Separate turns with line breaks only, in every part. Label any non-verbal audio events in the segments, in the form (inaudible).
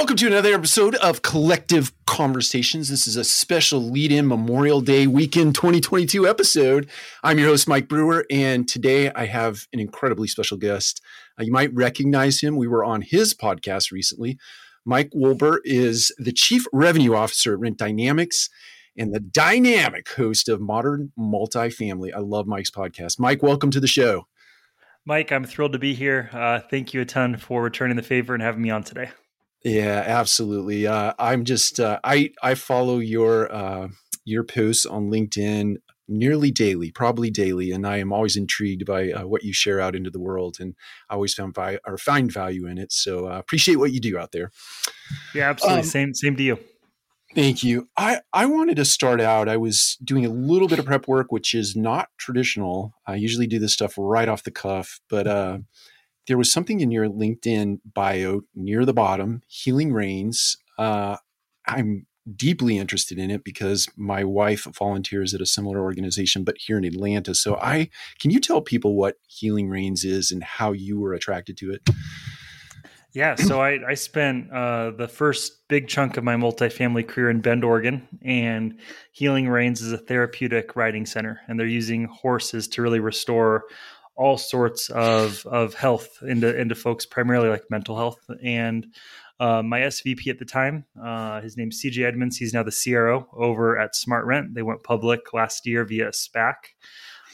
Welcome to another episode of Collective Conversations. This is a special lead in Memorial Day weekend 2022 episode. I'm your host, Mike Brewer, and today I have an incredibly special guest. Uh, you might recognize him. We were on his podcast recently. Mike Wolber is the Chief Revenue Officer at Rent Dynamics and the dynamic host of Modern Multifamily. I love Mike's podcast. Mike, welcome to the show.
Mike, I'm thrilled to be here. Uh, thank you a ton for returning the favor and having me on today.
Yeah, absolutely. Uh, I'm just uh, I I follow your uh, your posts on LinkedIn nearly daily, probably daily, and I am always intrigued by uh, what you share out into the world, and I always found value or find value in it. So uh, appreciate what you do out there.
Yeah, absolutely. Um, same same to you.
Thank you. I, I wanted to start out. I was doing a little bit of prep work, which is not traditional. I usually do this stuff right off the cuff, but uh, there was something in your LinkedIn bio near the bottom, Healing Rains. Uh, I'm deeply interested in it because my wife volunteers at a similar organization, but here in Atlanta. So I can you tell people what Healing Rains is and how you were attracted to it?
Yeah, so I, I spent uh, the first big chunk of my multifamily career in Bend, Oregon, and Healing Rains is a therapeutic riding center, and they're using horses to really restore all sorts of of health into into folks, primarily like mental health. And uh, my SVP at the time, uh, his name's CJ Edmonds. He's now the CRO over at Smart Rent. They went public last year via SPAC.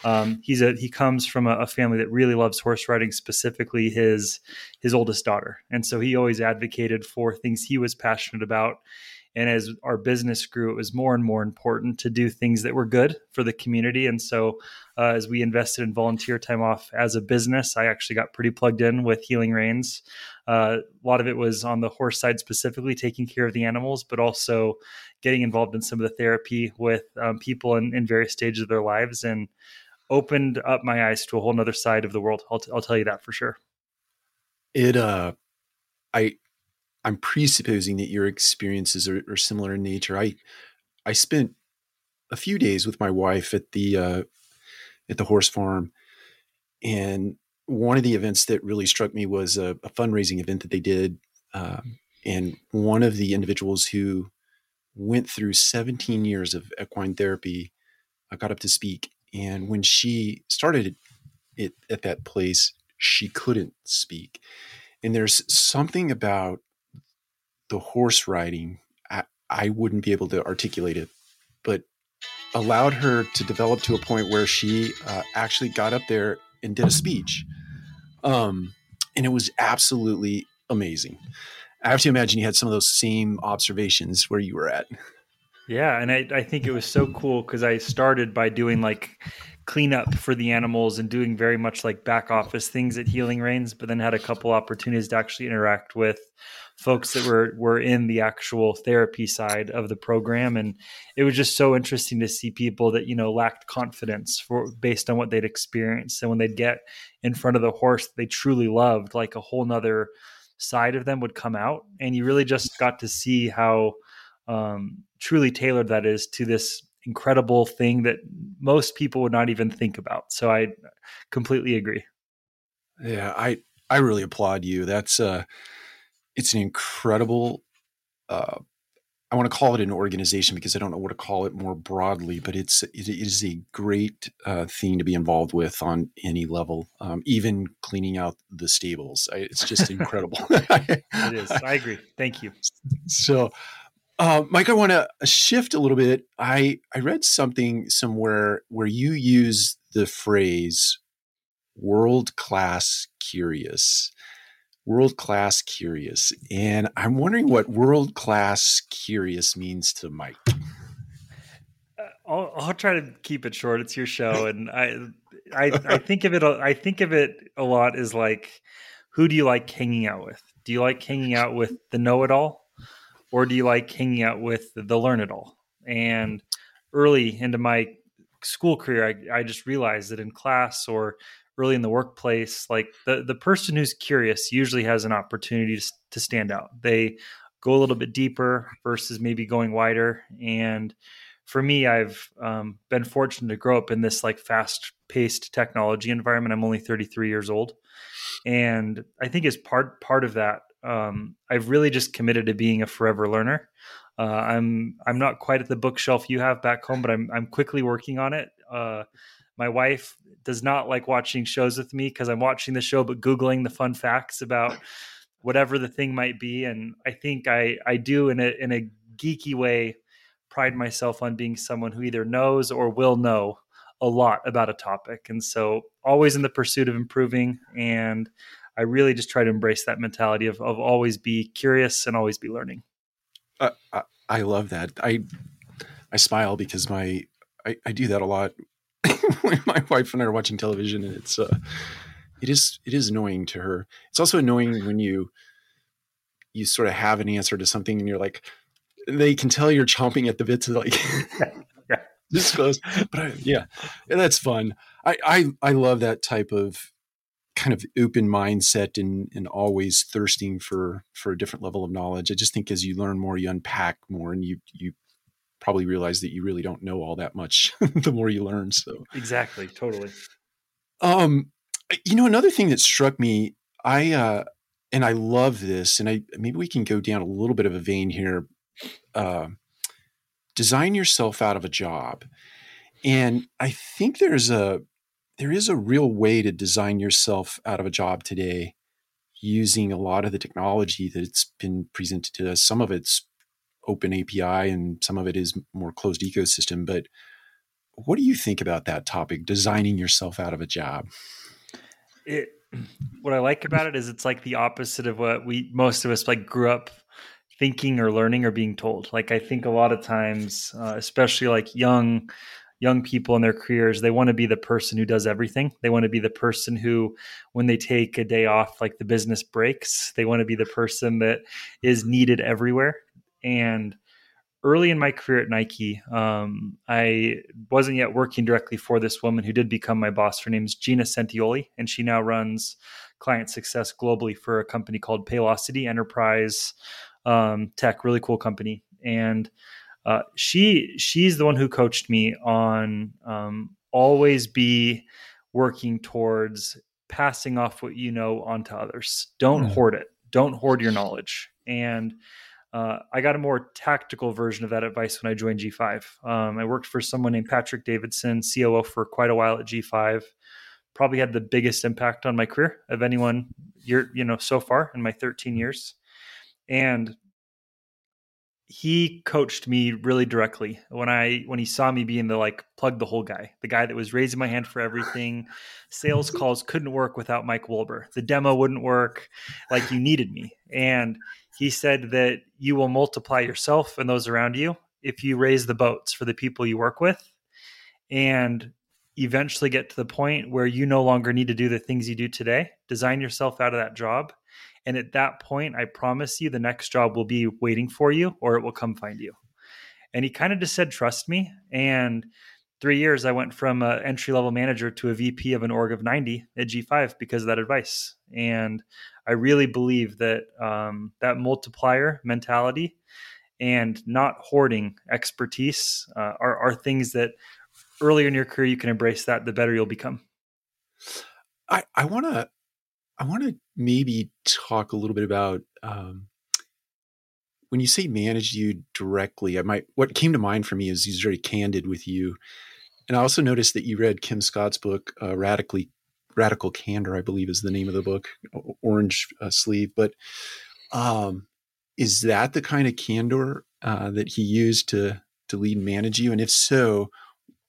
Um, he's a he comes from a, a, family that really loves horse riding, specifically his his oldest daughter, and so he always advocated for things he was passionate about. And as our business grew, it was more and more important to do things that were good for the community. And so, uh, as we invested in volunteer time off as a business, I actually got pretty plugged in with Healing Rains. Uh, a lot of it was on the horse side, specifically taking care of the animals, but also getting involved in some of the therapy with um, people in, in various stages of their lives. And opened up my eyes to a whole other side of the world. I'll, t- I'll tell you that for sure.
It, uh, I, I'm presupposing that your experiences are, are similar in nature. I, I spent a few days with my wife at the, uh, at the horse farm. And one of the events that really struck me was a, a fundraising event that they did. Um, and one of the individuals who went through 17 years of equine therapy I got up to speak and when she started it at that place, she couldn't speak. And there's something about the horse riding, I, I wouldn't be able to articulate it, but allowed her to develop to a point where she uh, actually got up there and did a speech. Um, and it was absolutely amazing. I have to imagine you had some of those same observations where you were at.
Yeah, and I, I think it was so cool because I started by doing like cleanup for the animals and doing very much like back office things at Healing Rains, but then had a couple opportunities to actually interact with folks that were were in the actual therapy side of the program and it was just so interesting to see people that you know lacked confidence for based on what they'd experienced and when they'd get in front of the horse they truly loved like a whole nother side of them would come out and you really just got to see how um, truly tailored that is to this incredible thing that most people would not even think about. So I completely agree.
Yeah, I I really applaud you. That's uh it's an incredible uh I want to call it an organization because I don't know what to call it more broadly, but it's it is a great uh, thing to be involved with on any level, um, even cleaning out the stables. I, it's just (laughs) incredible.
it is. I agree. Thank you.
So, uh, Mike, I want to shift a little bit. I I read something somewhere where you use the phrase "world class curious," world class curious, and I'm wondering what world class curious means to Mike.
Uh, I'll, I'll try to keep it short. It's your show, (laughs) and I, I, I think of it. I think of it a lot as like, who do you like hanging out with? Do you like hanging out with the know-it-all? or do you like hanging out with the learn it all? And early into my school career, I, I just realized that in class or early in the workplace, like the, the person who's curious usually has an opportunity to, to stand out. They go a little bit deeper versus maybe going wider. And for me, I've um, been fortunate to grow up in this like fast paced technology environment. I'm only 33 years old. And I think as part part of that, um, I've really just committed to being a forever learner. Uh, I'm I'm not quite at the bookshelf you have back home, but I'm I'm quickly working on it. Uh, my wife does not like watching shows with me because I'm watching the show but googling the fun facts about whatever the thing might be, and I think I I do in a in a geeky way pride myself on being someone who either knows or will know a lot about a topic, and so always in the pursuit of improving and. I really just try to embrace that mentality of, of always be curious and always be learning.
Uh, I, I love that. I I smile because my I, I do that a lot (laughs) when my wife and I are watching television, and it's uh, it is it is annoying to her. It's also annoying when you you sort of have an answer to something, and you're like, they can tell you're chomping at the bit to like (laughs) yeah. disclose. (laughs) But I, yeah, that's fun. I, I I love that type of kind of open mindset and and always thirsting for for a different level of knowledge. I just think as you learn more, you unpack more, and you you probably realize that you really don't know all that much (laughs) the more you learn. So
exactly, totally.
Um, you know, another thing that struck me, I uh, and I love this, and I maybe we can go down a little bit of a vein here. Uh, design yourself out of a job, and I think there's a there is a real way to design yourself out of a job today using a lot of the technology that's been presented to us. Some of it's open API and some of it is more closed ecosystem. But what do you think about that topic, designing yourself out of a job?
It, what I like about it is it's like the opposite of what we most of us like grew up thinking or learning or being told. Like I think a lot of times, uh, especially like young young people in their careers they want to be the person who does everything they want to be the person who when they take a day off like the business breaks they want to be the person that is needed everywhere and early in my career at nike um, i wasn't yet working directly for this woman who did become my boss her name is gina sentioli and she now runs client success globally for a company called paylocity enterprise um, tech really cool company and uh, she she's the one who coached me on um, always be working towards passing off what you know onto others. Don't mm. hoard it. Don't hoard your knowledge. And uh, I got a more tactical version of that advice when I joined G5. Um, I worked for someone named Patrick Davidson, COO for quite a while at G5. Probably had the biggest impact on my career of anyone you know, so far in my 13 years. And he coached me really directly when I when he saw me being the like plug the whole guy, the guy that was raising my hand for everything. Sales calls couldn't work without Mike Wolber. The demo wouldn't work. Like you needed me. And he said that you will multiply yourself and those around you if you raise the boats for the people you work with and eventually get to the point where you no longer need to do the things you do today. Design yourself out of that job and at that point, I promise you the next job will be waiting for you or it will come find you. And he kind of just said, trust me. And three years, I went from an entry level manager to a VP of an org of 90 at G5 because of that advice. And I really believe that um, that multiplier mentality and not hoarding expertise uh, are, are things that earlier in your career you can embrace that, the better you'll become.
I, I want to I want to maybe talk a little bit about um, when you say manage you directly. I might what came to mind for me is he's very candid with you, and I also noticed that you read Kim Scott's book, uh, "Radically Radical Candor," I believe is the name of the book, orange uh, sleeve. But um, is that the kind of candor uh, that he used to to lead and manage you? And if so,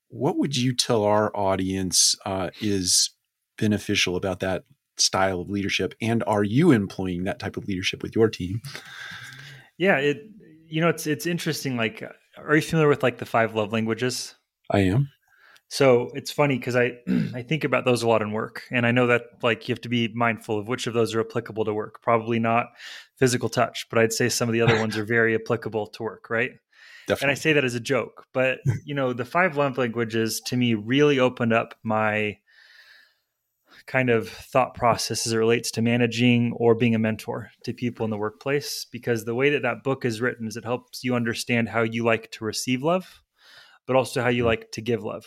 what would you tell our audience uh, is beneficial about that style of leadership and are you employing that type of leadership with your team?
Yeah it you know it's it's interesting like are you familiar with like the five love languages?
I am.
So it's funny because i (clears throat) i think about those a lot in work and i know that like you have to be mindful of which of those are applicable to work. Probably not physical touch but i'd say some of the other ones are (laughs) very applicable to work right? Definitely. and i say that as a joke but you know the five love languages to me really opened up my kind of thought process as it relates to managing or being a mentor to people in the workplace because the way that that book is written is it helps you understand how you like to receive love but also how you mm-hmm. like to give love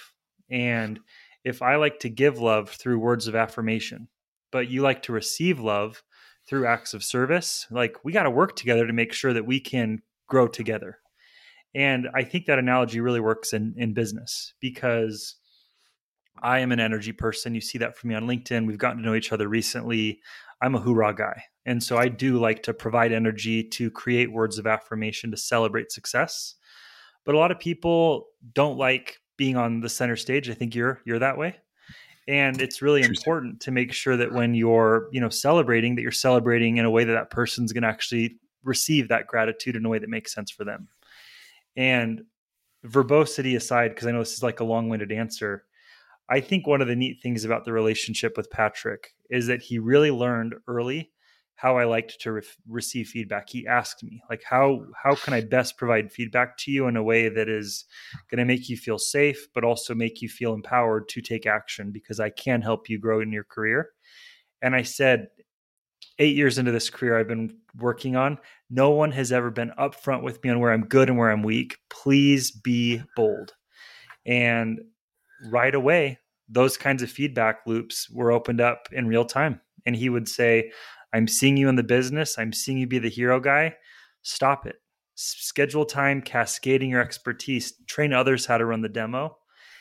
and if i like to give love through words of affirmation but you like to receive love through acts of service. Like we got to work together to make sure that we can grow together. And I think that analogy really works in in business because I am an energy person. You see that from me on LinkedIn. We've gotten to know each other recently. I'm a hoorah guy. And so I do like to provide energy to create words of affirmation to celebrate success. But a lot of people don't like being on the center stage. I think you're you're that way. And it's really important to make sure that when you're, you know, celebrating that you're celebrating in a way that that person's going to actually receive that gratitude in a way that makes sense for them. And verbosity aside because I know this is like a long-winded answer, I think one of the neat things about the relationship with Patrick is that he really learned early how I liked to re- receive feedback. He asked me, like, how how can I best provide feedback to you in a way that is going to make you feel safe, but also make you feel empowered to take action because I can help you grow in your career. And I said, eight years into this career I've been working on, no one has ever been upfront with me on where I'm good and where I'm weak. Please be bold. And right away, those kinds of feedback loops were opened up in real time. And he would say, I'm seeing you in the business. I'm seeing you be the hero guy. Stop it. Schedule time, cascading your expertise, train others how to run the demo.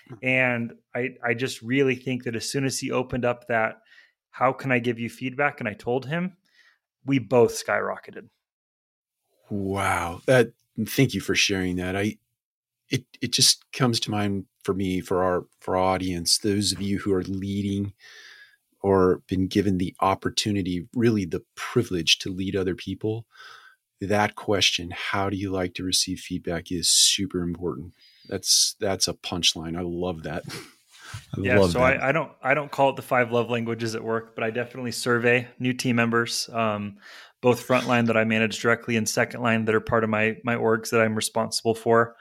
Hmm. And I, I just really think that as soon as he opened up that, how can I give you feedback? And I told him, we both skyrocketed.
Wow. That thank you for sharing that. I it it just comes to mind for me for our for our audience those of you who are leading or been given the opportunity really the privilege to lead other people that question how do you like to receive feedback? is super important. That's that's a punchline. I love that. (laughs)
I yeah so that. I, I don't i don't call it the five love languages at work but i definitely survey new team members um, both frontline that i manage directly and second line that are part of my my orgs that i'm responsible for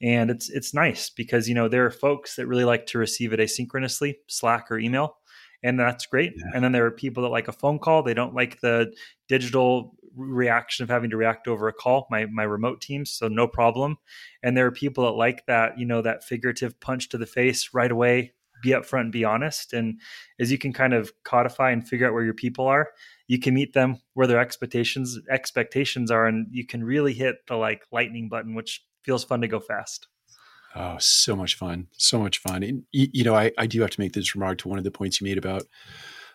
and it's it's nice because you know there are folks that really like to receive it asynchronously slack or email and that's great. Yeah. and then there are people that like a phone call. They don't like the digital reaction of having to react over a call my my remote teams so no problem. And there are people that like that you know that figurative punch to the face right away be upfront and be honest. And as you can kind of codify and figure out where your people are you can meet them where their expectations expectations are and you can really hit the like lightning button which feels fun to go fast.
Oh, so much fun. So much fun. And you know, I, I do have to make this remark to one of the points you made about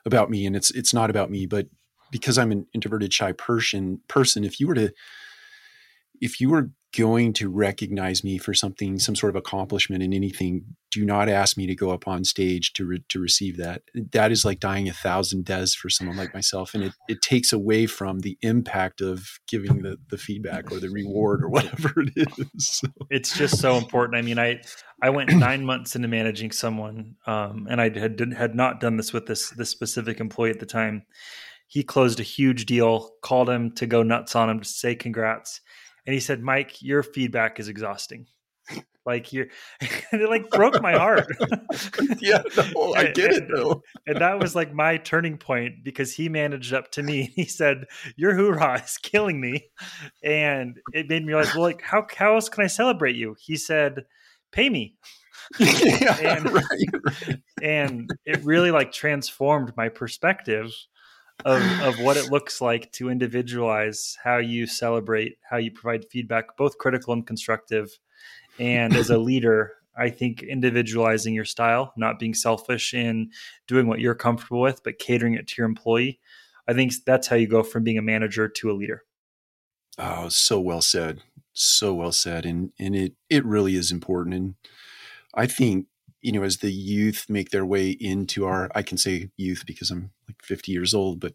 about me. And it's it's not about me, but because I'm an introverted, shy person person, if you were to if you were going to recognize me for something, some sort of accomplishment in anything, do not ask me to go up on stage to re- to receive that. That is like dying a thousand deaths for someone like myself, and it it takes away from the impact of giving the the feedback or the reward or whatever it is.
It's just so important. I mean, I I went (clears throat) nine months into managing someone, um, and I had had not done this with this this specific employee at the time. He closed a huge deal, called him to go nuts on him to say congrats and he said, "Mike, your feedback is exhausting." like you're (laughs) it like broke my heart. (laughs)
Yeah no, i get it though.
and that was like my turning point because he managed up to me. He said your hoorah (laughs) is killing me. And it made me realize well like how, how else can i celebrate you? He said pay me. Yeah, and, right, right. and it really like transformed my perspective of, (laughs) of what it looks like to individualize how you celebrate, how you provide feedback, both critical and constructive. And as a (laughs) leader, I think individualizing your style, not being selfish in doing what you're comfortable with, but catering it to your employee. I think that's how you go from being a manager to a leader.
Oh, so well said. So well said. And and it it really is important. And I think you know, as the youth make their way into our, I can say youth because I'm like 50 years old, but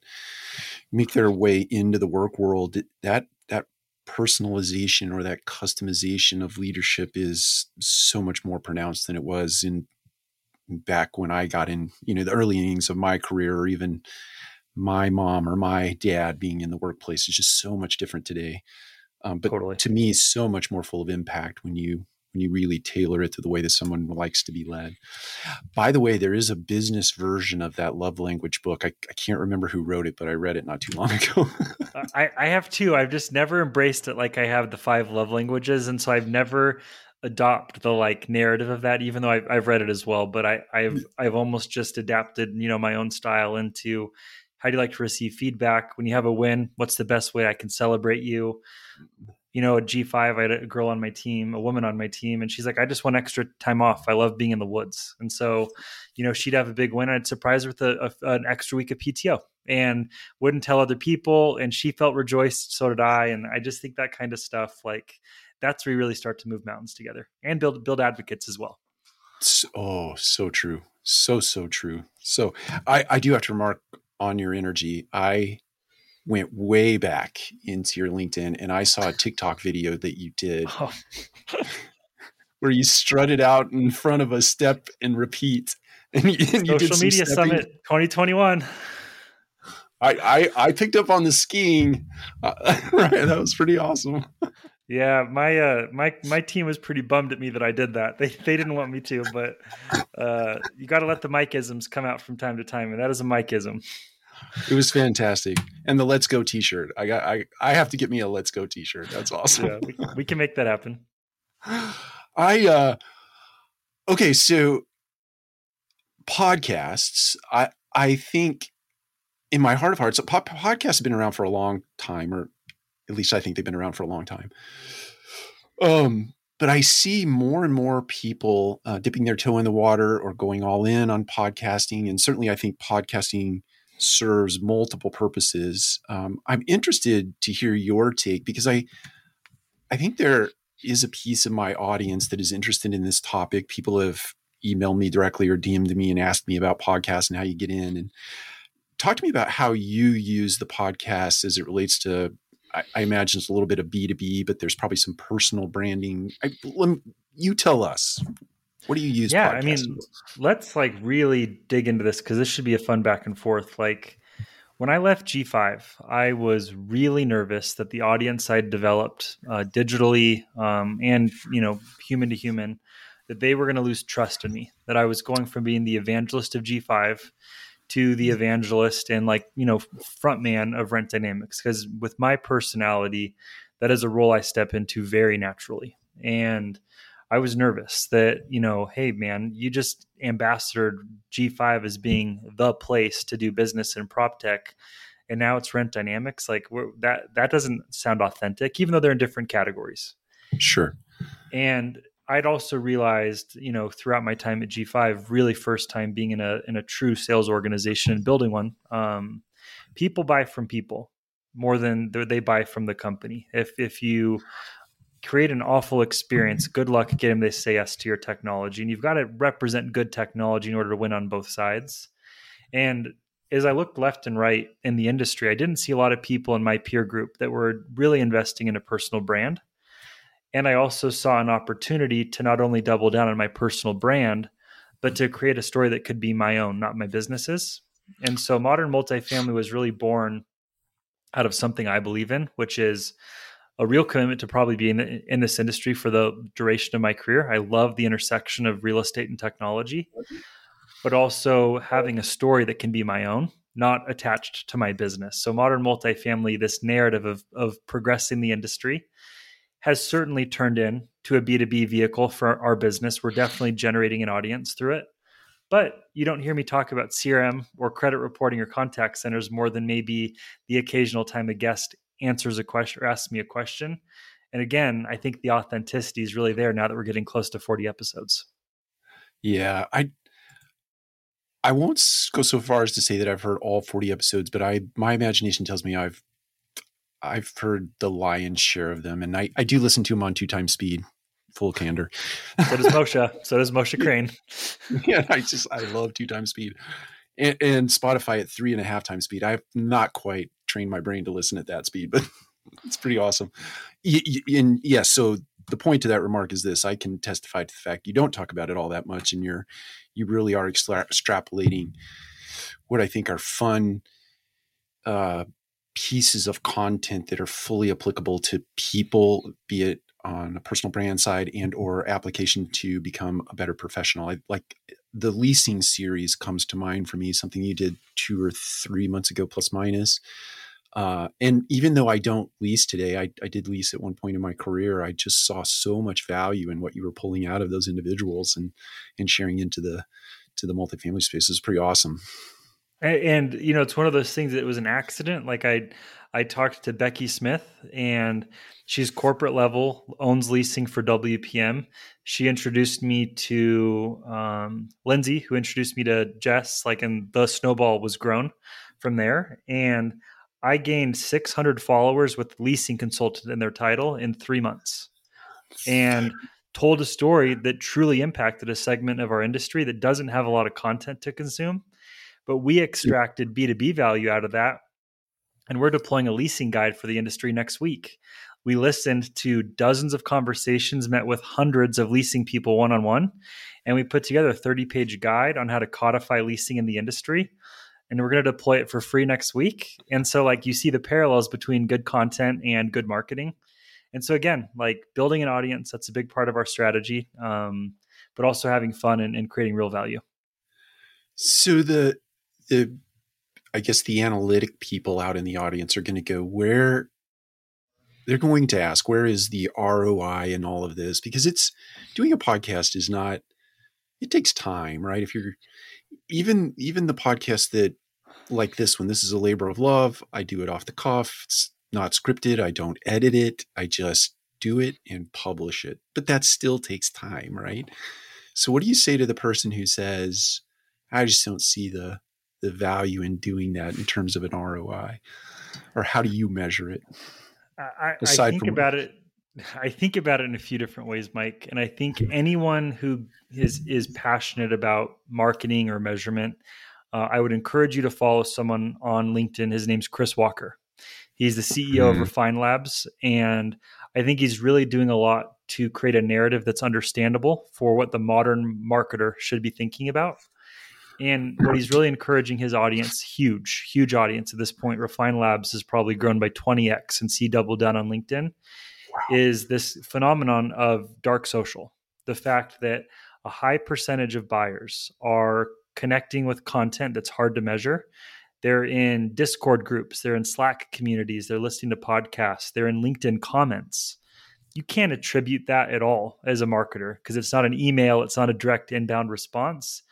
make their way into the work world, that, that personalization or that customization of leadership is so much more pronounced than it was in back when I got in, you know, the early innings of my career or even my mom or my dad being in the workplace is just so much different today. Um, but totally. to me, so much more full of impact when you when you really tailor it to the way that someone likes to be led. By the way, there is a business version of that love language book. I, I can't remember who wrote it, but I read it not too long (laughs) ago.
Uh, I, I have too. I've just never embraced it like I have the five love languages. And so I've never adopt the like narrative of that, even though I've, I've read it as well. But I, I've mm. I've almost just adapted, you know, my own style into How do you like to receive feedback? When you have a win, what's the best way I can celebrate you? You know, at G5, I had a girl on my team, a woman on my team, and she's like, I just want extra time off. I love being in the woods. And so, you know, she'd have a big win. I'd surprise her with a, a, an extra week of PTO and wouldn't tell other people. And she felt rejoiced. So did I. And I just think that kind of stuff, like, that's where you really start to move mountains together and build build advocates as well.
Oh, so true. So, so true. So I, I do have to remark on your energy. I went way back into your LinkedIn and I saw a TikTok video that you did (laughs) oh. (laughs) where you strutted out in front of a step and repeat. (laughs) And you, and
you Social Media stepping. Summit 2021.
I, I, I picked up on the skiing. Uh, right, that was pretty awesome.
Yeah, my uh my my team was pretty bummed at me that I did that. They they didn't want me to, but uh you got to let the Mikeisms come out from time to time, and that is a Mikeism.
It was fantastic, and the "Let's Go" T-shirt. I got I I have to get me a "Let's Go" T-shirt. That's awesome. Yeah,
we, we can make that happen. (gasps)
I uh okay, so podcasts. I I think in my heart of hearts, podcasts have been around for a long time, or at least I think they've been around for a long time. Um, but I see more and more people uh, dipping their toe in the water or going all in on podcasting. And certainly, I think podcasting serves multiple purposes. Um, I'm interested to hear your take because I, I think there is a piece of my audience that is interested in this topic. People have emailed me directly or DM'd me and asked me about podcasts and how you get in. And talk to me about how you use the podcast as it relates to I, I, imagine it's a little bit of B2B, but there's probably some personal branding. I, you tell us. What do you use?
Yeah, I mean, let's like really dig into this because this should be a fun back and forth. Like when I left G5, I was really nervous that the audience I'd developed uh, digitally um, and you know human to human that they were going to lose trust in me. That I was going from being the evangelist of G5 to the evangelist and like you know front man of rent dynamics because with my personality that is a role i step into very naturally and i was nervous that you know hey man you just ambassadored g5 as being the place to do business in prop tech and now it's rent dynamics. Like that that doesn't sound authentic even though they're in different categories.
Sure.
And I'd also realized, you know, throughout my time at G5, really first time being in a in a true sales organization and building one, um, people buy from people more than they buy from the company. If if you create an awful experience, mm-hmm. good luck getting them to say yes to your technology, and you've got to represent good technology in order to win on both sides. And as I looked left and right in the industry, I didn't see a lot of people in my peer group that were really investing in a personal brand. And I also saw an opportunity to not only double down on my personal brand, but to create a story that could be my own, not my business's. And so modern multifamily was really born out of something I believe in, which is a real commitment to probably be in, in this industry for the duration of my career. I love the intersection of real estate and technology, but also having a story that can be my own, not attached to my business. So modern multifamily, this narrative of, of progressing the industry has certainly turned in to a B2B vehicle for our business. We're definitely generating an audience through it. But you don't hear me talk about CRM or credit reporting or contact centers more than maybe the occasional time a guest answers a question or asks me a question. And again, I think the authenticity is really there now that we're getting close to 40 episodes.
Yeah, I I won't go so far as to say that I've heard all 40 episodes, but I my imagination tells me I've I've heard the lion's share of them, and I, I do listen to them on two times speed, full candor.
So does (laughs) Moshe. so does Moshe Crane. (laughs)
yeah, I just I love two times speed, and, and Spotify at three and a half times speed. I've not quite trained my brain to listen at that speed, but (laughs) it's pretty awesome. And yes, yeah, so the point to that remark is this: I can testify to the fact you don't talk about it all that much, and you're you really are extrapolating what I think are fun. Uh, pieces of content that are fully applicable to people, be it on a personal brand side and or application to become a better professional. I like the leasing series comes to mind for me, something you did two or three months ago, plus minus. Uh, and even though I don't lease today, I, I, did lease at one point in my career. I just saw so much value in what you were pulling out of those individuals and and sharing into the to the multifamily space is pretty awesome.
And, and you know, it's one of those things that was an accident. Like I I talked to Becky Smith and she's corporate level, owns leasing for WPM. She introduced me to um, Lindsay, who introduced me to Jess, like, and the snowball was grown from there. And I gained 600 followers with leasing consultant in their title in three months. And told a story that truly impacted a segment of our industry that doesn't have a lot of content to consume. But we hmm. extracted B2B value out of that and we're deploying a leasing guide for the industry next week. We listened to dozens of conversations, met with hundreds of leasing people one on one, and we put together a 30 page guide on how to codify leasing in the industry. And we're going to deploy it for free next week. And so, like, you see the parallels between good content and good marketing. And so, again, like building an audience, that's a big part of our strategy, um, but also having fun and, and creating real value.
So, the, the I guess the analytic people out in the audience are going to go, where they're going to ask, where is the ROI in all of this? Because it's doing a podcast is not, it takes time, right? If you're even, even the podcast that like this one, this is a labor of love. I do it off the cuff. It's not scripted. I don't edit it. I just do it and publish it. But that still takes time, right? So what do you say to the person who says, I just don't see the the value in doing that in terms of an ROI? Or how do you measure it?
I, I think about it. (laughs) I think about it in a few different ways, Mike. And I think anyone who is is passionate about marketing or measurement, uh, I would encourage you to follow someone on LinkedIn. His name's Chris Walker. He's the CEO mm-hmm. of Refine Labs, and I think he's really doing a lot to create a narrative that's understandable for what the modern marketer should be thinking about. And what he's really encouraging his audience, huge, huge audience at this point, Refine Labs has probably grown by 20x since he doubled down on LinkedIn. Is this phenomenon of dark social. The fact that a high percentage of buyers are connecting with content that's hard to measure. They're in Discord groups, they're in Slack communities, they're listening to podcasts, they're in LinkedIn comments. You can't attribute that at all as a marketer because it's not an email, it's not a direct inbound response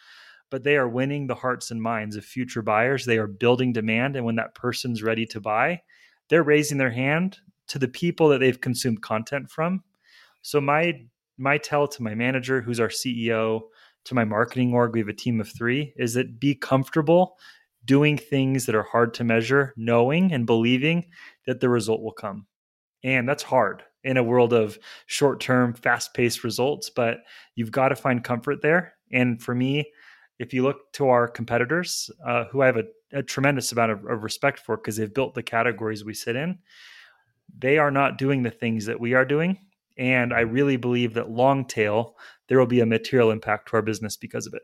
but they are winning the hearts and minds of future buyers. They are building demand. And when that person's ready to buy, they're raising their hand to the people that they've consumed content from. So my my tell to my manager, who's our CEO, to my marketing org, we have a team of three, is that be comfortable doing things that are hard to measure, knowing and believing that the result will come. And that's hard in a world of short term, fast paced results, but you've got to find comfort there. And for me, if you look to our competitors, uh, who I have a, a, tremendous amount of, of respect for because they've built the categories we sit in, they are not doing the things that we are doing. And I really believe that long tail, there will be a material impact to our business because of it.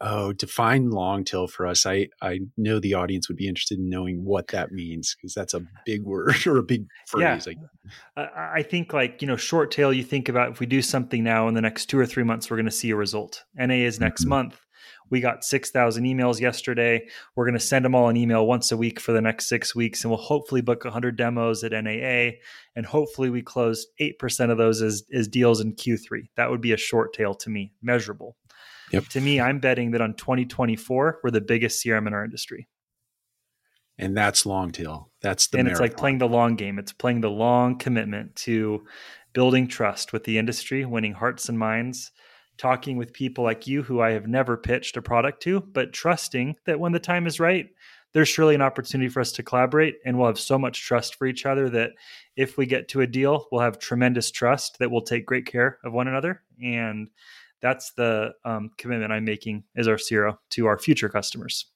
Oh, define long tail for us. I, I know the audience would be interested in knowing what that means because that's a big word (laughs) or a big phrase.
Yeah. I, I think like, you know, short tail, you think about if we do something now in the next two or three months, we're going to see a result. NAA is next mm-hmm. month. We got 6,000 emails yesterday. We're going to send them all an email once a week for the next six weeks, and we'll hopefully book 100 demos at NAA. And hopefully, we close 8% of those as, as deals in Q3. That would be a short tail to me, measurable. Yep. To me, I'm betting that on 2024, we're the biggest CRM in our industry.
And that's long tail. That's the
and marathon. it's like playing the long game. It's playing the long commitment to building trust with the industry, winning hearts and minds, talking with people like you who I have never pitched a product to, but trusting that when the time is right, there's surely an opportunity for us to collaborate and we'll have so much trust for each other that if we get to a deal, we'll have tremendous trust that we'll take great care of one another. And that's the um, commitment I'm making as our CRO to our future customers.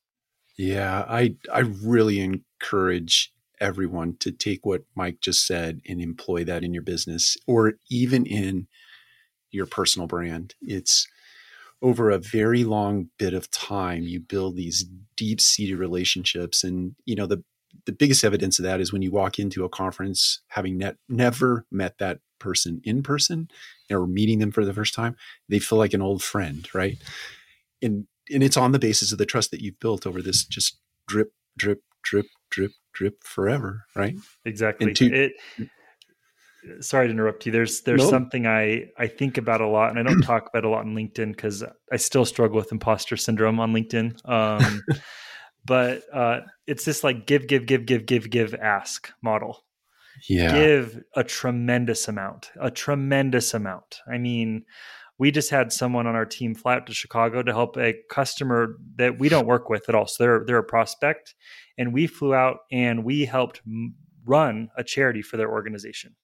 Yeah, I I really encourage everyone to take what Mike just said and employ that in your business or even in your personal brand. It's over a very long bit of time you build these deep-seated relationships and you know the the biggest evidence of that is when you walk into a conference having net, never met that person in person or meeting them for the first time they feel like an old friend right? And and it's on the basis of the trust that you've built over this just drip drip drip drip drip forever right?
Exactly. To, it mm. Sorry to interrupt you. There's there's something I I think about a lot, and I don't (clears throat) talk about a lot on LinkedIn because I still struggle with imposter syndrome on LinkedIn. Um, (laughs) but uh, it's this like give, give, give, give, give, give, ask model.
Yeah.
Give a tremendous amount, a tremendous amount. I mean, we just had someone on our team fly out to Chicago to help a customer that we don't work with at all. So they're they're a prospect, and we flew out and we helped run a charity for their organization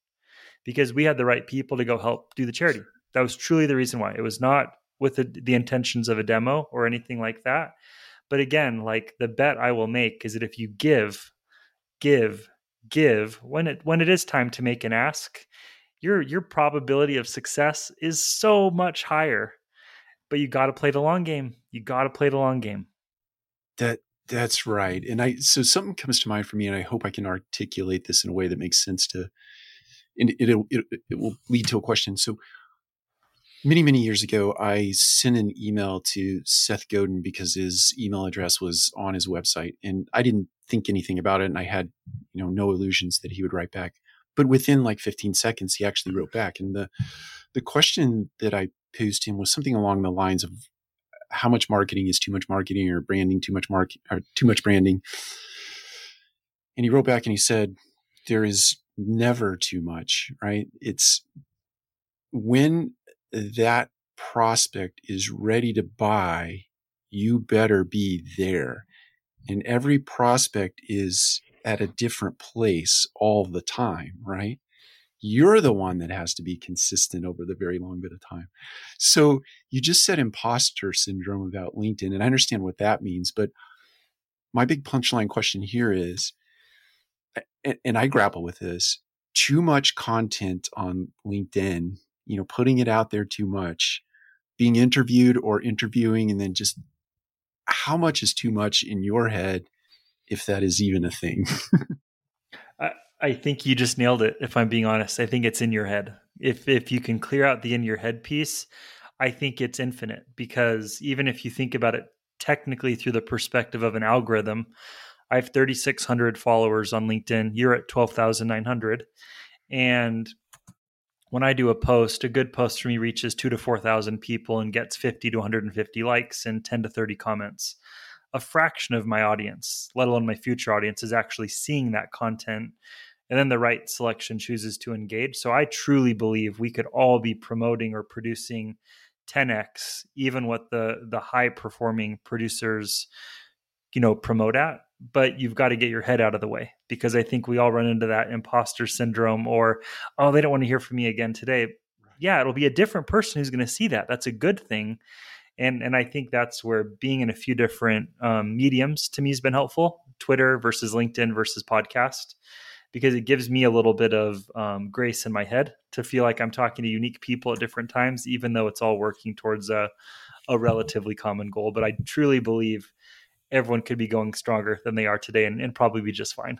because we had the right people to go help do the charity. That was truly the reason why. It was not with the, the intentions of a demo or anything like that. But again, like the bet I will make is that if you give, give, give when it when it is time to make an ask, your your probability of success is so much higher. But you got to play the long game. You got to play the long game.
That that's right. And I so something comes to mind for me, and I hope I can articulate this in a way that makes sense to. And it it, it will lead to a question. So many many years ago, I sent an email to Seth Godin because his email address was on his website, and I didn't think anything about it, and I had you know no illusions that he would write back. But within like 15 seconds, he actually wrote back, and the the question that I posed to him was something along the lines of how much marketing is too much marketing or branding too much market or too much branding. And he wrote back and he said, there is never too much, right? It's when that prospect is ready to buy, you better be there. And every prospect is at a different place all the time, right? You're the one that has to be consistent over the very long bit of time. So you just said imposter syndrome about LinkedIn, and I understand what that means. But my big punchline question here is, and I grapple with this too much content on LinkedIn, you know, putting it out there too much, being interviewed or interviewing, and then just how much is too much in your head, if that is even a thing? (laughs)
I think you just nailed it. If I'm being honest, I think it's in your head. If if you can clear out the in your head piece, I think it's infinite because even if you think about it technically through the perspective of an algorithm, I have 3,600 followers on LinkedIn. You're at 12,900, and when I do a post, a good post for me reaches two to 4,000 people and gets 50 to 150 likes and 10 to 30 comments. A fraction of my audience, let alone my future audience, is actually seeing that content and then the right selection chooses to engage. So I truly believe we could all be promoting or producing 10x even what the the high performing producers you know promote at but you've got to get your head out of the way because i think we all run into that imposter syndrome or oh they don't want to hear from me again today yeah it'll be a different person who's going to see that that's a good thing and and i think that's where being in a few different um, mediums to me has been helpful twitter versus linkedin versus podcast because it gives me a little bit of um, grace in my head to feel like I'm talking to unique people at different times, even though it's all working towards a, a relatively common goal. But I truly believe everyone could be going stronger than they are today and, and probably be just fine.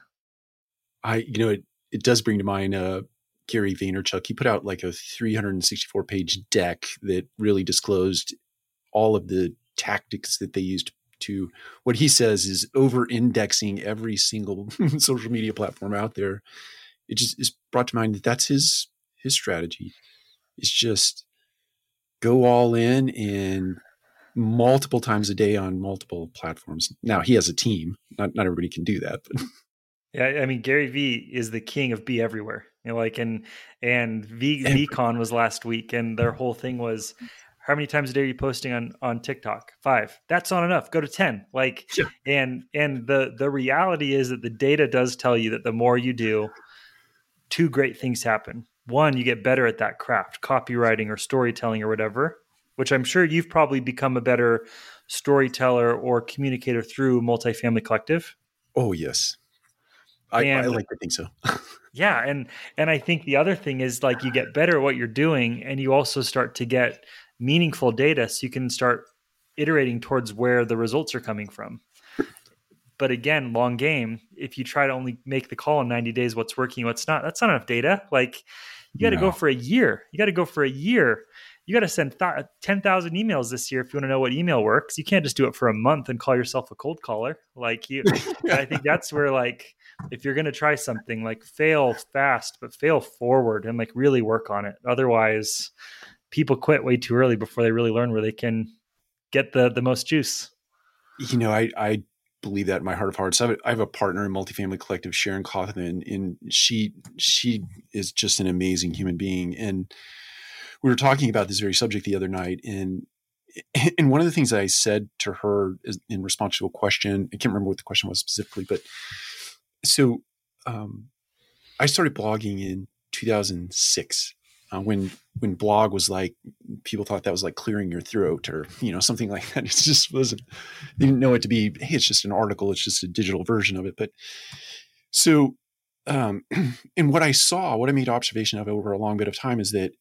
I, you know, it, it does bring to mind uh, Gary Vaynerchuk. He put out like a 364 page deck that really disclosed all of the tactics that they used to what he says is over indexing every single (laughs) social media platform out there. It just is brought to mind that that's his his strategy. It's just go all in and multiple times a day on multiple platforms. Now he has a team. Not not everybody can do that, but (laughs)
yeah, I mean Gary V is the king of be everywhere. You know, like and and V VeeCon was last week, and their whole thing was how many times a day are you posting on on TikTok? Five. That's not enough. Go to ten. Like, yeah. and and the the reality is that the data does tell you that the more you do, two great things happen. One, you get better at that craft, copywriting or storytelling or whatever. Which I'm sure you've probably become a better storyteller or communicator through multifamily collective.
Oh yes, I, and, I like to think so. (laughs)
yeah, and and I think the other thing is like you get better at what you're doing, and you also start to get meaningful data so you can start iterating towards where the results are coming from. But again, long game, if you try to only make the call in 90 days, what's working, what's not, that's not enough data. Like you got to no. go for a year. You got to go for a year. You got to send th- 10,000 emails this year if you want to know what email works. You can't just do it for a month and call yourself a cold caller. Like you, (laughs) I think that's where like, if you're going to try something like fail fast, but fail forward and like really work on it. Otherwise, people quit way too early before they really learn where they can get the the most juice.
You know, I I believe that in my heart of hearts. I have, I have a partner in multifamily collective, Sharon Cawthon, and she she is just an amazing human being. And we were talking about this very subject the other night, and (laughs) and one of the things I said to her in response to a question, I can't remember what the question was specifically, but so um, I started blogging in 2006 uh, when when blog was like people thought that was like clearing your throat or you know something (laughs) like that. It just wasn't. They didn't know it to be. Hey, it's just an article. It's just a digital version of it. But so, um, (clears throat) and what I saw, what I made observation of over a long bit of time is that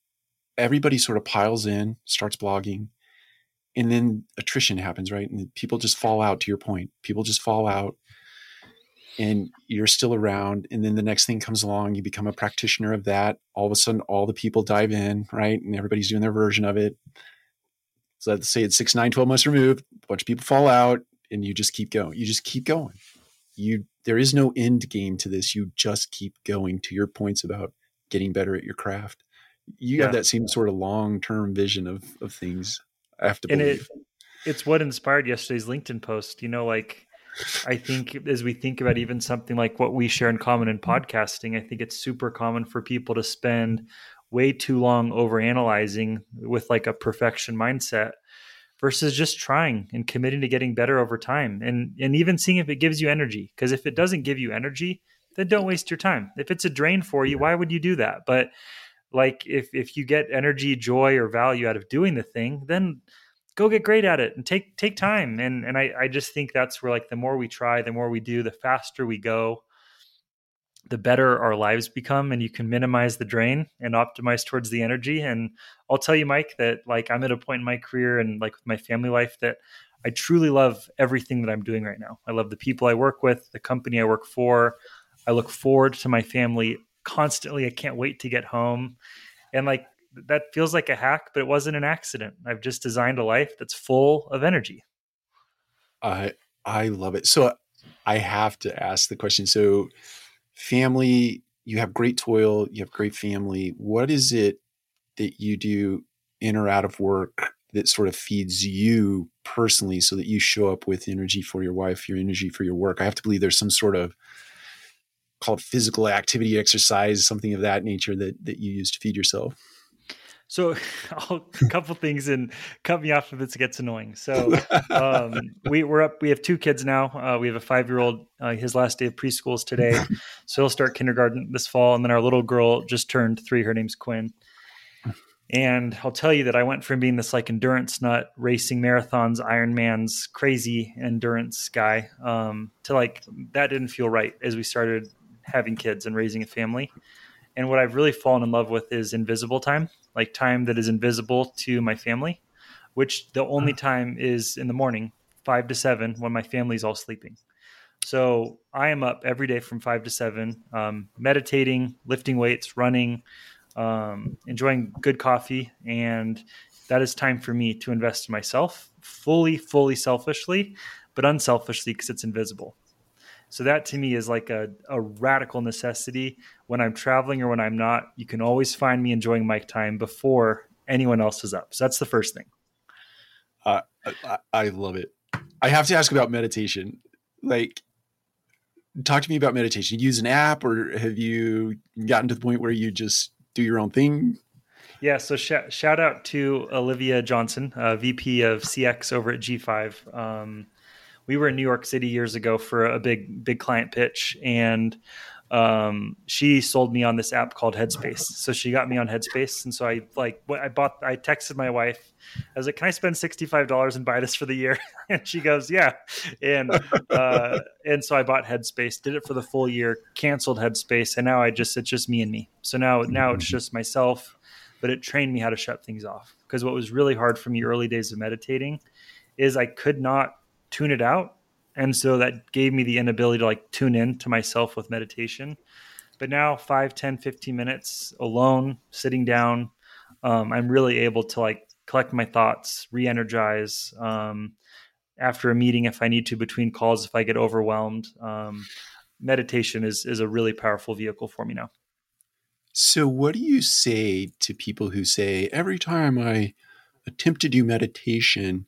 everybody sort of piles in, starts blogging, and then attrition happens, right? And people just fall out. To your point, people just fall out and you're still around and then the next thing comes along you become a practitioner of that. All of a sudden all the people dive in right? And everybody's doing their version of it. So let's say it's six nine 12 months removed a bunch of people fall out and you just keep going. You just keep going. You there is no end game to this. You just keep going to your points about getting better at your craft you yeah. have that same sort of long-term vision of of things i have to believe. it,
it's what inspired yesterday's linkedin post you know like I think as we think about even something like what we share in common in mm-hmm. podcasting, I think it's super common for people to spend way too long over analyzing with like a perfection mindset versus just trying and committing to getting better over time. And and even seeing if it gives you energy because if it doesn't give you energy then don't waste your time. If it's a drain for you why would you do that? But like if if you get energy joy or value out of doing the thing then go get great at it and take take time. And and I, I just think that's where like the more we try the more we do the faster we go the better our lives become and you can minimize the drain and optimize towards the energy. And i'll tell you mike that like i'm at a point in my career and like with my family life that i truly love everything that i'm doing right now. I love the people i work with the company i work for. I look forward to my family constantly i can't wait to get home and like that feels like a hack, but it wasn't an accident. I've just designed a life that's full of energy.
I I love it. So I have to ask the question. So family, you have great toil, you have great family. What is it that you do in or out of work that sort of feeds you personally so that you show up with energy for your wife, your energy for your work? I have to believe there's some sort of called physical activity exercise, something of that nature that that you use to feed yourself.
So, (laughs) a (laughs) couple things and cut me off if it gets annoying. So, (laughs) um, we we're up. We have two kids now. Uh, we have a five year old. Uh, his last day of preschool is today, so he'll start kindergarten this fall. And then our little girl just turned three. Her name's Quinn. And I'll tell you that I went from being this like endurance nut, racing marathons, Ironmans, crazy endurance guy, um, to like that didn't feel right as we started having kids and raising a family. And what I've really fallen in love with is invisible time, like time that is invisible to my family, which the only uh-huh. time is in the morning, five to seven, when my family's all sleeping. So I am up every day from five to seven, um, meditating, lifting weights, running, um, enjoying good coffee. And that is time for me to invest in myself fully, fully selfishly, but unselfishly because it's invisible. So that to me is like a, a radical necessity. When I'm traveling or when I'm not, you can always find me enjoying mic time before anyone else is up. So that's the first thing.
Uh, I, I love it. I have to ask about meditation. Like, talk to me about meditation. You use an app, or have you gotten to the point where you just do your own thing?
Yeah. So sh- shout out to Olivia Johnson, uh, VP of CX over at G5. Um, we were in New York City years ago for a big big client pitch, and um, she sold me on this app called Headspace. So she got me on Headspace, and so I like I bought. I texted my wife. I was like, "Can I spend sixty five dollars and buy this for the year?" (laughs) and she goes, "Yeah." And uh, and so I bought Headspace, did it for the full year, canceled Headspace, and now I just it's just me and me. So now now it's just myself, but it trained me how to shut things off. Because what was really hard for me early days of meditating is I could not tune it out. And so that gave me the inability to like tune in to myself with meditation. But now, 5, 10, 15 minutes alone, sitting down, um, I'm really able to like collect my thoughts, re energize um, after a meeting if I need to, between calls if I get overwhelmed. Um, meditation is, is a really powerful vehicle for me now.
So, what do you say to people who say, every time I attempt to do meditation,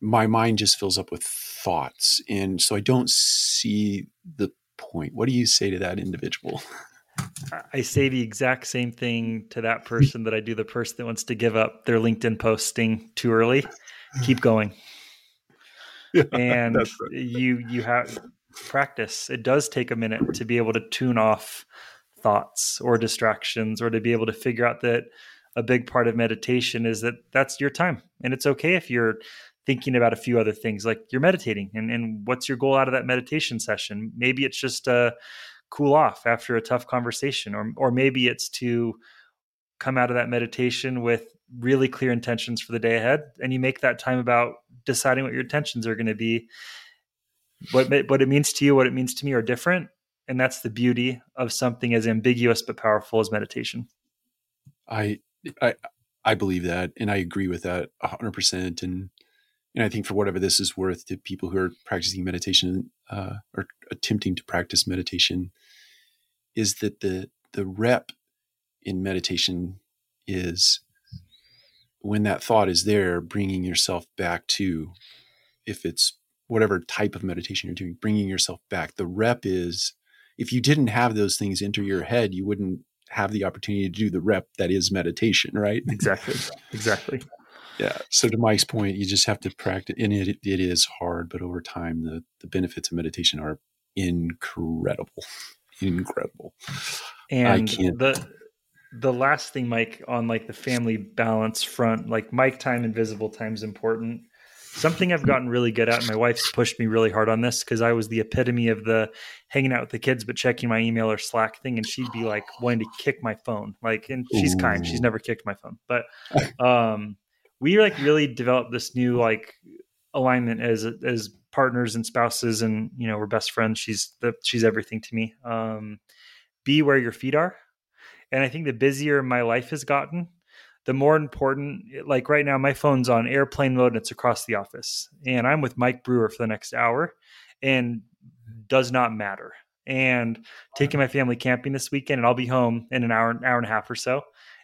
my mind just fills up with thoughts. And so I don't see the point. What do you say to that individual? (laughs)
I say the exact same thing to that person that I do the person that wants to give up their LinkedIn posting too early. Keep going. (laughs) Yeah, and right. you you have practice. It does take a minute to be able to tune off thoughts or distractions or to be able to figure out that a big part of meditation is that that's your time. And it's okay if you're thinking about a few other things like you're meditating and, and what's your goal out of that meditation session? Maybe it's just to cool off after a tough conversation or or maybe it's to come out of that meditation with really clear intentions for the day ahead and you make that time about deciding what your intentions are going to be. What what it means to you what it means to me are different and that's the beauty of something as ambiguous but powerful as meditation.
I i i believe that and i agree with that 100% and and I think for whatever this is worth to people who are practicing meditation uh, or attempting to practice meditation, is that the the rep in meditation is when that thought is there, bringing yourself back to, if it's whatever type of meditation you're doing, bringing yourself back. The rep is, if you didn't have those things enter your head, you wouldn't have the opportunity to do the rep that is meditation, right?
Exactly. Exactly
yeah so to mike's point you just have to practice and it, it is hard but over time the, the benefits of meditation are incredible incredible
and the the last thing mike on like the family balance front like mike time and visible time is important something i've gotten really good at my wife's pushed me really hard on this because i was the epitome of the hanging out with the kids but checking my email or slack thing and she'd be like wanting to kick my phone like and she's Ooh. kind she's never kicked my phone but um we like really developed this new like alignment as as partners and spouses and you know we're best friends. She's the she's everything to me. Um be where your feet are. And i think the busier my life has gotten the more important like right now my phone's on airplane mode and it's across the office. And i'm with mike brewer for the next hour and does not matter. And taking my family camping this weekend and i'll be home in an hour an hour and a half or so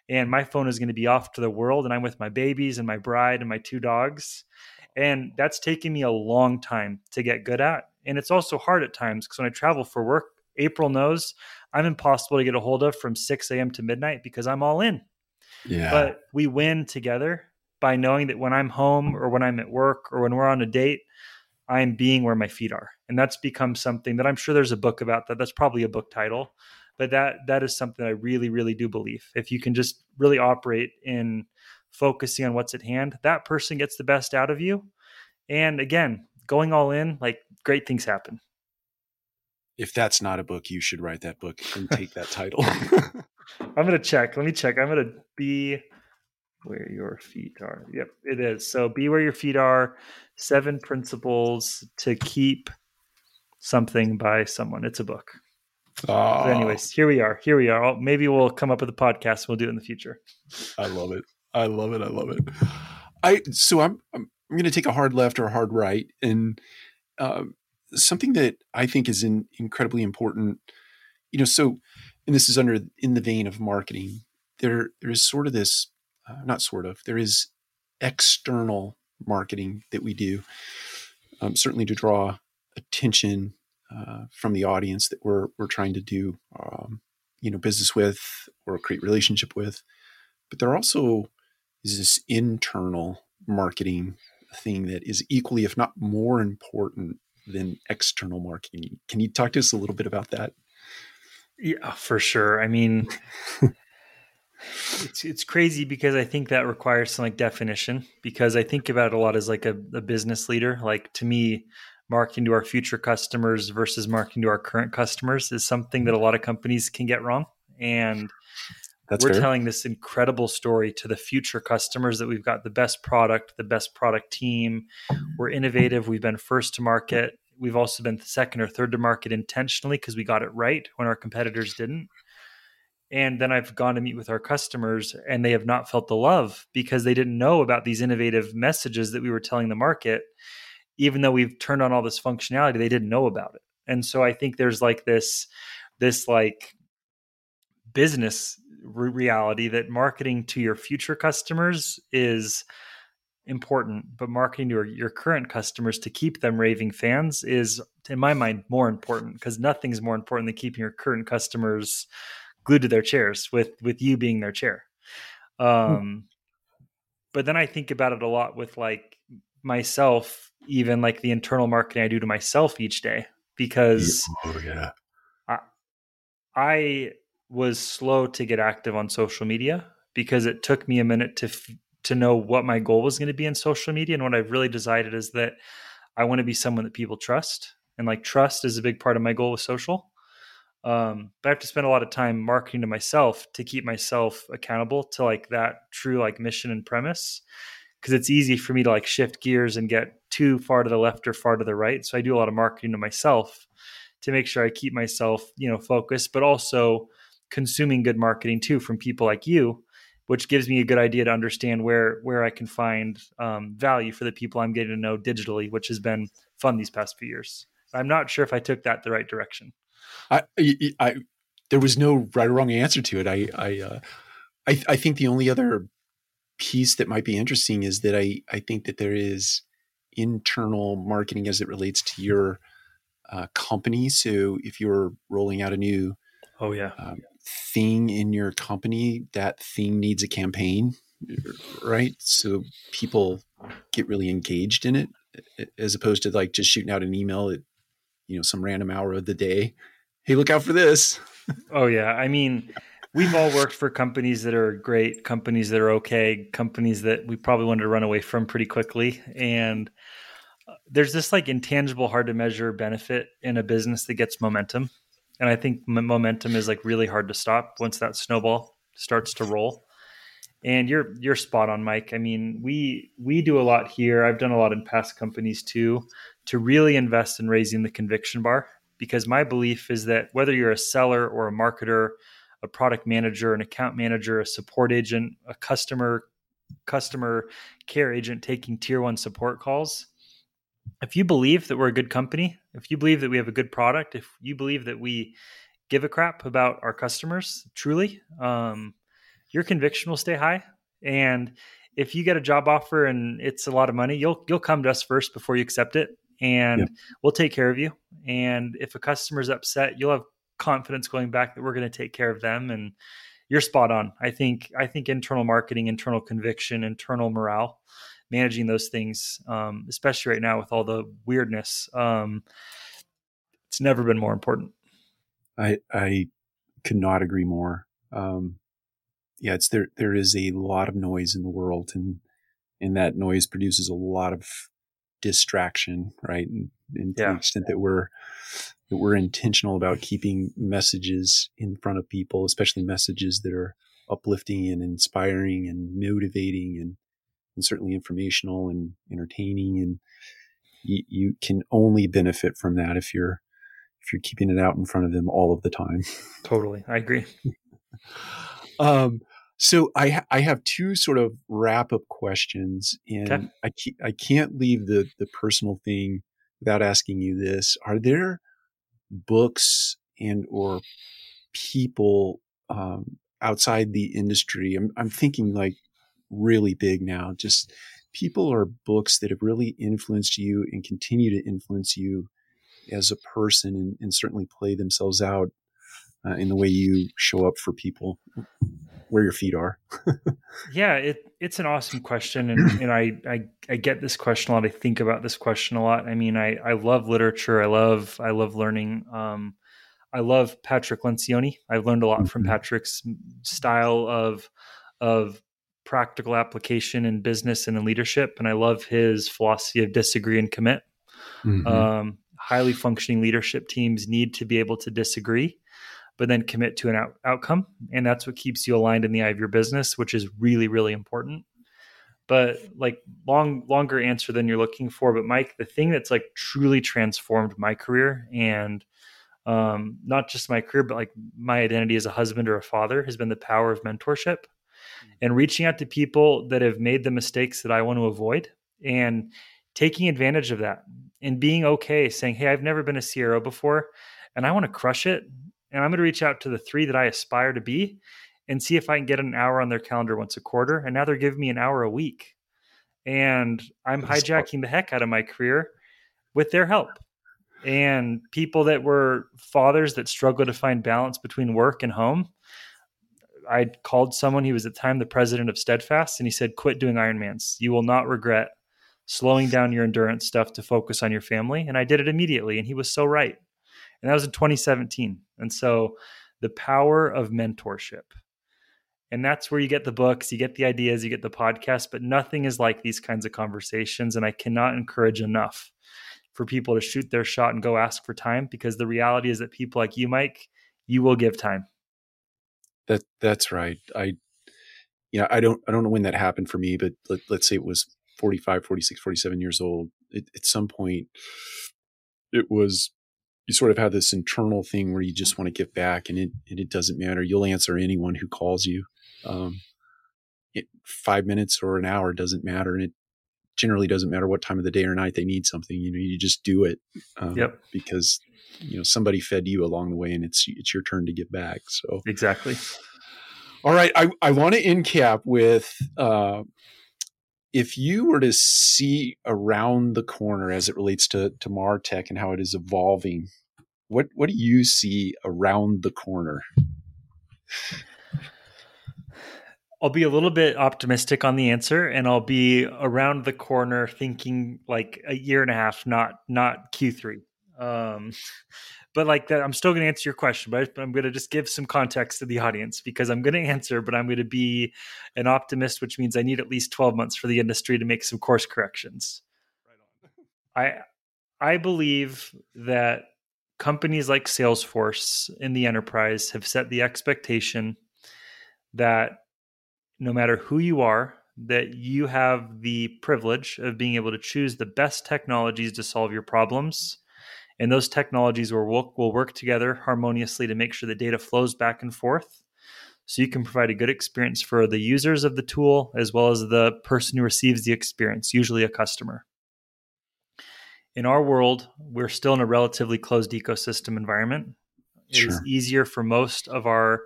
and my phone is going to be off to the world and I'm with my babies and my bride and my two dogs. And that's taken me a long time to get good at. And it's also hard at times because when I travel for work, April knows I'm impossible to get a hold of from 6 a.m. to midnight because I'm all in. Yeah. But we win together by knowing that when I'm home or when I'm at work or when we're on a date, I'm being where my feet are. And that's become something that I'm sure there's a book about that. That's probably a book title but that that is something I really really do believe. If you can just really operate in focusing on what's at hand, that person gets the best out of you. And again, going all in, like great things happen.
If that's not a book, you should write that book and take that title. (laughs)
I'm gonna check. Let me check. I'm gonna be where your feet are. Yep, it is. So be where your feet are. Seven principles to keep something by someone. It's a book. Oh. anyways, here we are. Here we are. Maybe we'll come up with a podcast. We'll do it in the future.
I love it. I love it. I love it. I so I'm I'm, I'm going to take a hard left or a hard right, and um, something that I think is in, incredibly important. You know, so and this is under in the vein of marketing. There there is sort of this, uh, not sort of. There is external marketing that we do, um, certainly to draw attention uh, from the audience that we're we're trying to do um, you know business with or create relationship with. But there also is this internal marketing thing that is equally if not more important than external marketing. Can you talk to us a little bit about that?
Yeah for sure. I mean (laughs) it's it's crazy because I think that requires some like definition because I think about it a lot as like a, a business leader. Like to me, marketing to our future customers versus marketing to our current customers is something that a lot of companies can get wrong. And That's we're fair. telling this incredible story to the future customers that we've got the best product, the best product team. We're innovative. We've been first to market. We've also been second or third to market intentionally because we got it right when our competitors didn't. And then I've gone to meet with our customers and they have not felt the love because they didn't know about these innovative messages that we were telling the market even though we've turned on all this functionality, they didn't know about it. And so I think there's like this, this like business re- reality that marketing to your future customers is important, but marketing to your, your current customers to keep them raving fans is, in my mind, more important because nothing's more important than keeping your current customers glued to their chairs with with you being their chair. Hmm. Um, but then I think about it a lot with like myself, even like the internal marketing I do to myself each day because
oh, yeah.
I, I was slow to get active on social media because it took me a minute to to know what my goal was going to be in social media and what I've really decided is that I want to be someone that people trust and like trust is a big part of my goal with social. Um, but I have to spend a lot of time marketing to myself to keep myself accountable to like that true like mission and premise because it's easy for me to like shift gears and get too far to the left or far to the right. So I do a lot of marketing to myself to make sure I keep myself, you know, focused, but also consuming good marketing too from people like you, which gives me a good idea to understand where where I can find um, value for the people I'm getting to know digitally, which has been fun these past few years. I'm not sure if I took that the right direction.
I, I, there was no right or wrong answer to it. I, I, uh, I, I think the only other piece that might be interesting is that I, I think that there is internal marketing as it relates to your uh, company. So if you're rolling out a new,
oh yeah,
um, thing in your company, that thing needs a campaign, right? So people get really engaged in it, as opposed to like just shooting out an email at you know some random hour of the day hey, look out for this.
oh yeah, I mean, (laughs) we've all worked for companies that are great, companies that are okay, companies that we probably wanted to run away from pretty quickly, and uh, there's this like intangible, hard to measure benefit in a business that gets momentum, and I think momentum is like really hard to stop once that snowball starts to roll. And you're you're spot on, Mike. I mean, we we do a lot here. I've done a lot in past companies too, to really invest in raising the conviction bar because my belief is that whether you're a seller or a marketer, a product manager, an account manager, a support agent, a customer customer care agent taking tier 1 support calls, if you believe that we're a good company, if you believe that we have a good product, if you believe that we give a crap about our customers truly, um, your conviction will stay high. And if you get a job offer and it's a lot of money, you'll you'll come to us first before you accept it and yep. we'll take care of you. And if a customer's upset, you'll have confidence going back that we're going to take care of them. And you're spot on. I think I think internal marketing, internal conviction, internal morale, managing those things, um, especially right now with all the weirdness, um, it's never been more important.
I I could not agree more. Um, yeah, it's there. There is a lot of noise in the world, and and that noise produces a lot of distraction, right? And, and to yeah. the extent that we're that we're intentional about keeping messages in front of people, especially messages that are uplifting and inspiring and motivating and, and certainly informational and entertaining and you, you can only benefit from that if you're if you're keeping it out in front of them all of the time. (laughs)
Totally. I agree.
um so I I have two sort of wrap up questions, and okay. I can't, I can't leave the the personal thing without asking you this: Are there books and or people um, outside the industry? I'm I'm thinking like really big now. Just people or books that have really influenced you and continue to influence you as a person, and, and certainly play themselves out uh, in the way you show up for people where your feet are?
yeah, it, it's an awesome question, and, (clears throat) and I, I, I get this question a lot. I think about this question a lot. I mean, I I love literature. I love I love learning. Um, I love Patrick Lencioni. I've learned a lot from mm-hmm. Patrick's style of of practical application in business and in leadership, and I love his philosophy of disagree and commit. Mm-hmm. Um, highly functioning leadership teams need to be able to disagree but then commit to an out- outcome. And that's what keeps you aligned in the eye of your business, which is really, really important. But like long, longer answer than you're looking for. But Mike, the thing that's like truly transformed my career and um, not just my career, but like my identity as a husband or a father has been the power of mentorship and reaching out to people that have made the mistakes that I want to avoid and taking advantage of that and being okay saying, Hey, I've never been a CRO before and I want to crush it and I'm going to reach out to the three that I aspire to be and see if I can get an hour on their calendar once a quarter. And now they're giving me an hour a week. and I'm hijacking the heck out of my career with their help. And people that were fathers that struggled to find balance between work and home. I called someone, he was at the time the president of Steadfast, and he said, Quit doing Ironmans. You will not regret slowing down your endurance stuff to focus on your family. And I did it immediately. And he was so right. And that was in 2017. And so the power of mentorship. And that's where you get the books, you get the ideas, you get the podcast, but nothing is like these kinds of conversations. And I cannot encourage enough for people to shoot their shot and go ask for time because the reality is that people like you, Mike, you will give time.
That that's right. I yeah, I don't I don't know when that happened for me, but let, us say it was 45, 46, 47 years old. It, at some point it was you sort of have this internal thing where you just want to give back and it, and it doesn't matter. You'll answer anyone who calls you. Um, it, five minutes or an hour doesn't matter. And it generally doesn't matter what time of the day or night they need something. You know, you just do it. Um,
yep.
Because, you know, somebody fed you along the way and it's, it's your turn to give back. So
exactly.
All right. I, I want to end cap with, uh, if you were to see around the corner as it relates to, to Martech and how it is evolving, what, what do you see around the corner?
I'll be a little bit optimistic on the answer and I'll be around the corner thinking like a year and a half, not not Q3. Um, (laughs) but like that, I'm still going to answer your question, but I'm going to just give some context to the audience because I'm going (laughs) to answer, but I'm going to be an optimist, which means I need at least 12 months for the industry to make some course corrections. Right I I believe that companies like Salesforce in the enterprise have set the expectation that no matter who you are, that you have the privilege of being able to choose the best technologies to solve your problems and those technologies will work, will work together harmoniously to make sure the data flows back and forth. So you can provide a good experience for the users of the tool as well as the person who receives the experience, usually a customer. In our world, we're still in a relatively closed ecosystem environment. It sure. is easier for most of our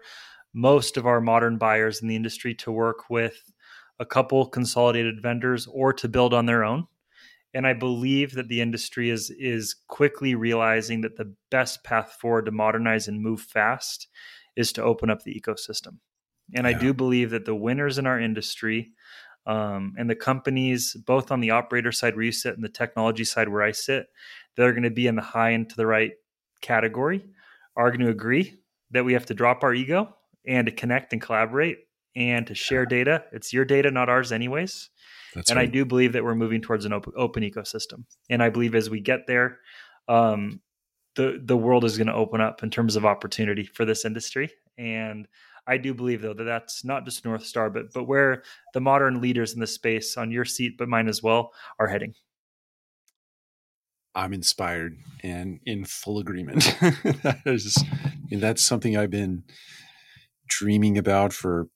most of our modern buyers in the industry to work with a couple consolidated vendors or to build on their own and I believe that the industry is is quickly realizing that the best path forward to modernize and move fast is to open up the ecosystem. And yeah. I do believe that the winners in our industry um, and the companies, both on the operator side where you sit and the technology side where I sit, that are going to be in the high and to the right category, are going to agree that we have to drop our ego and to connect and collaborate and to share data. It's your data, not ours, anyways. That's and right. I do believe that we're moving towards an open, open ecosystem. And I believe as we get there, um, the the world is going to open up in terms of opportunity for this industry. And I do believe though that that's not just North Star, but but where the modern leaders in the space on your seat, but mine as well, are heading.
I'm inspired and in full agreement. (laughs) that is, that's something I've been dreaming about for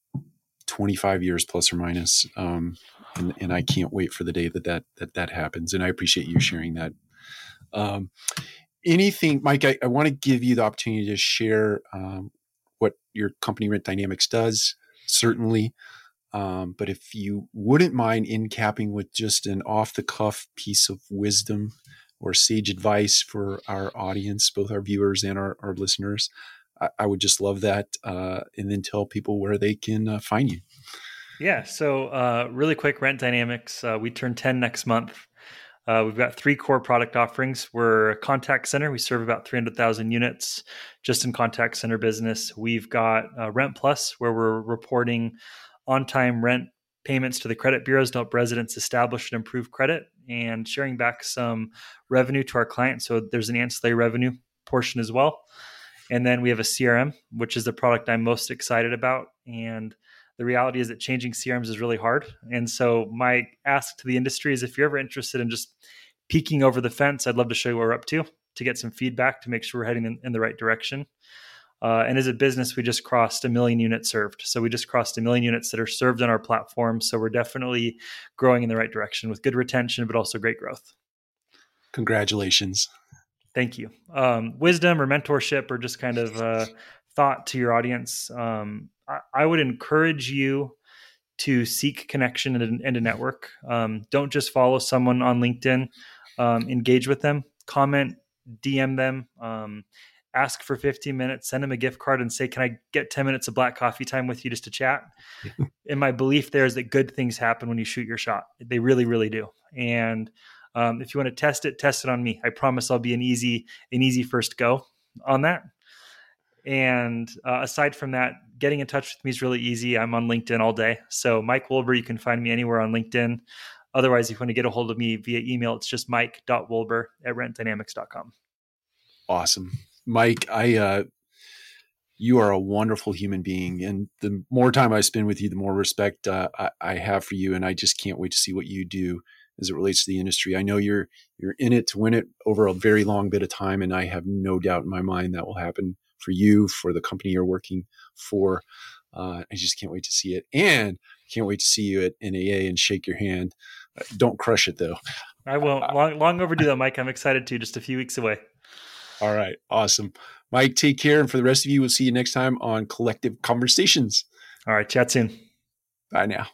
25 years plus or minus. Um, and, and I can't wait for the day that that that, that happens. And I appreciate you sharing that. Um, anything, Mike? I, I want to give you the opportunity to share um, what your company Rent Dynamics does. Certainly, um, but if you wouldn't mind in capping with just an off the cuff piece of wisdom or sage advice for our audience, both our viewers and our, our listeners, I, I, would just love that. Uh, and then tell people where they can uh, find you.
Yeah. So, uh, really quick, Rent Dynamics. Uh, we turn 10 next month. Uh, we've got three core product offerings. We're a contact center. We serve about 300,000 units just in contact center business. We've got uh, Rent Plus, where we're reporting on time rent payments to the credit bureaus to help residents establish and improve credit and sharing back some revenue to our clients. So, there's an ancillary revenue portion as well. And then we have a CRM, which is the product I'm most excited about. And the reality is that changing CRMs is really hard. And so my ask to the industry is if you're ever interested in just peeking over the fence, I'd love to show you what we're up to to get some feedback to make sure we're heading in, in the right direction. Uh, and as a business, we just crossed a million units served. So we just crossed a million units that are served on our platform. So we're definitely growing in the right direction with good retention, but also great growth.
Congratulations.
Thank you. Um, wisdom or mentorship or just kind of uh, thought to your audience. Um, I, I would encourage you to seek connection and, and a network. Um, don't just follow someone on LinkedIn. Um, engage with them, comment, DM them, um, ask for 15 minutes, send them a gift card, and say, "Can I get 10 minutes of black coffee time with you just to chat?" (laughs) and my belief there is that good things happen when you shoot your shot. They really, really do. And um, if you want to test it, test it on me. I promise I'll be an easy, an easy first go on that. And uh, aside from that, getting in touch with me is really easy. I'm on LinkedIn all day. So Mike Wolber, you can find me anywhere on LinkedIn. Otherwise, if you want to get a hold of me via email, it's just mike.wolber at rentdynamics.com.
Awesome. Mike, I uh, you are a wonderful human being, and the more time I spend with you, the more respect uh, I, I, have for you, and I just can't wait to see what you do as it relates to the industry. I know you're you're in it to win it over a very long bit of time, and I have no doubt in my mind that will happen for you, for the company you're working for. Uh, I just can't wait to see it, and can't wait to see you at NAA and shake your hand. Uh, don't crush it though.
I won't. Long, long overdue though, Mike. I'm excited to. Just a few weeks away.
All right. Awesome. Mike, take care. And for the rest of you, we'll see you next time on Collective Conversations.
All right. Chat soon.
Bye now.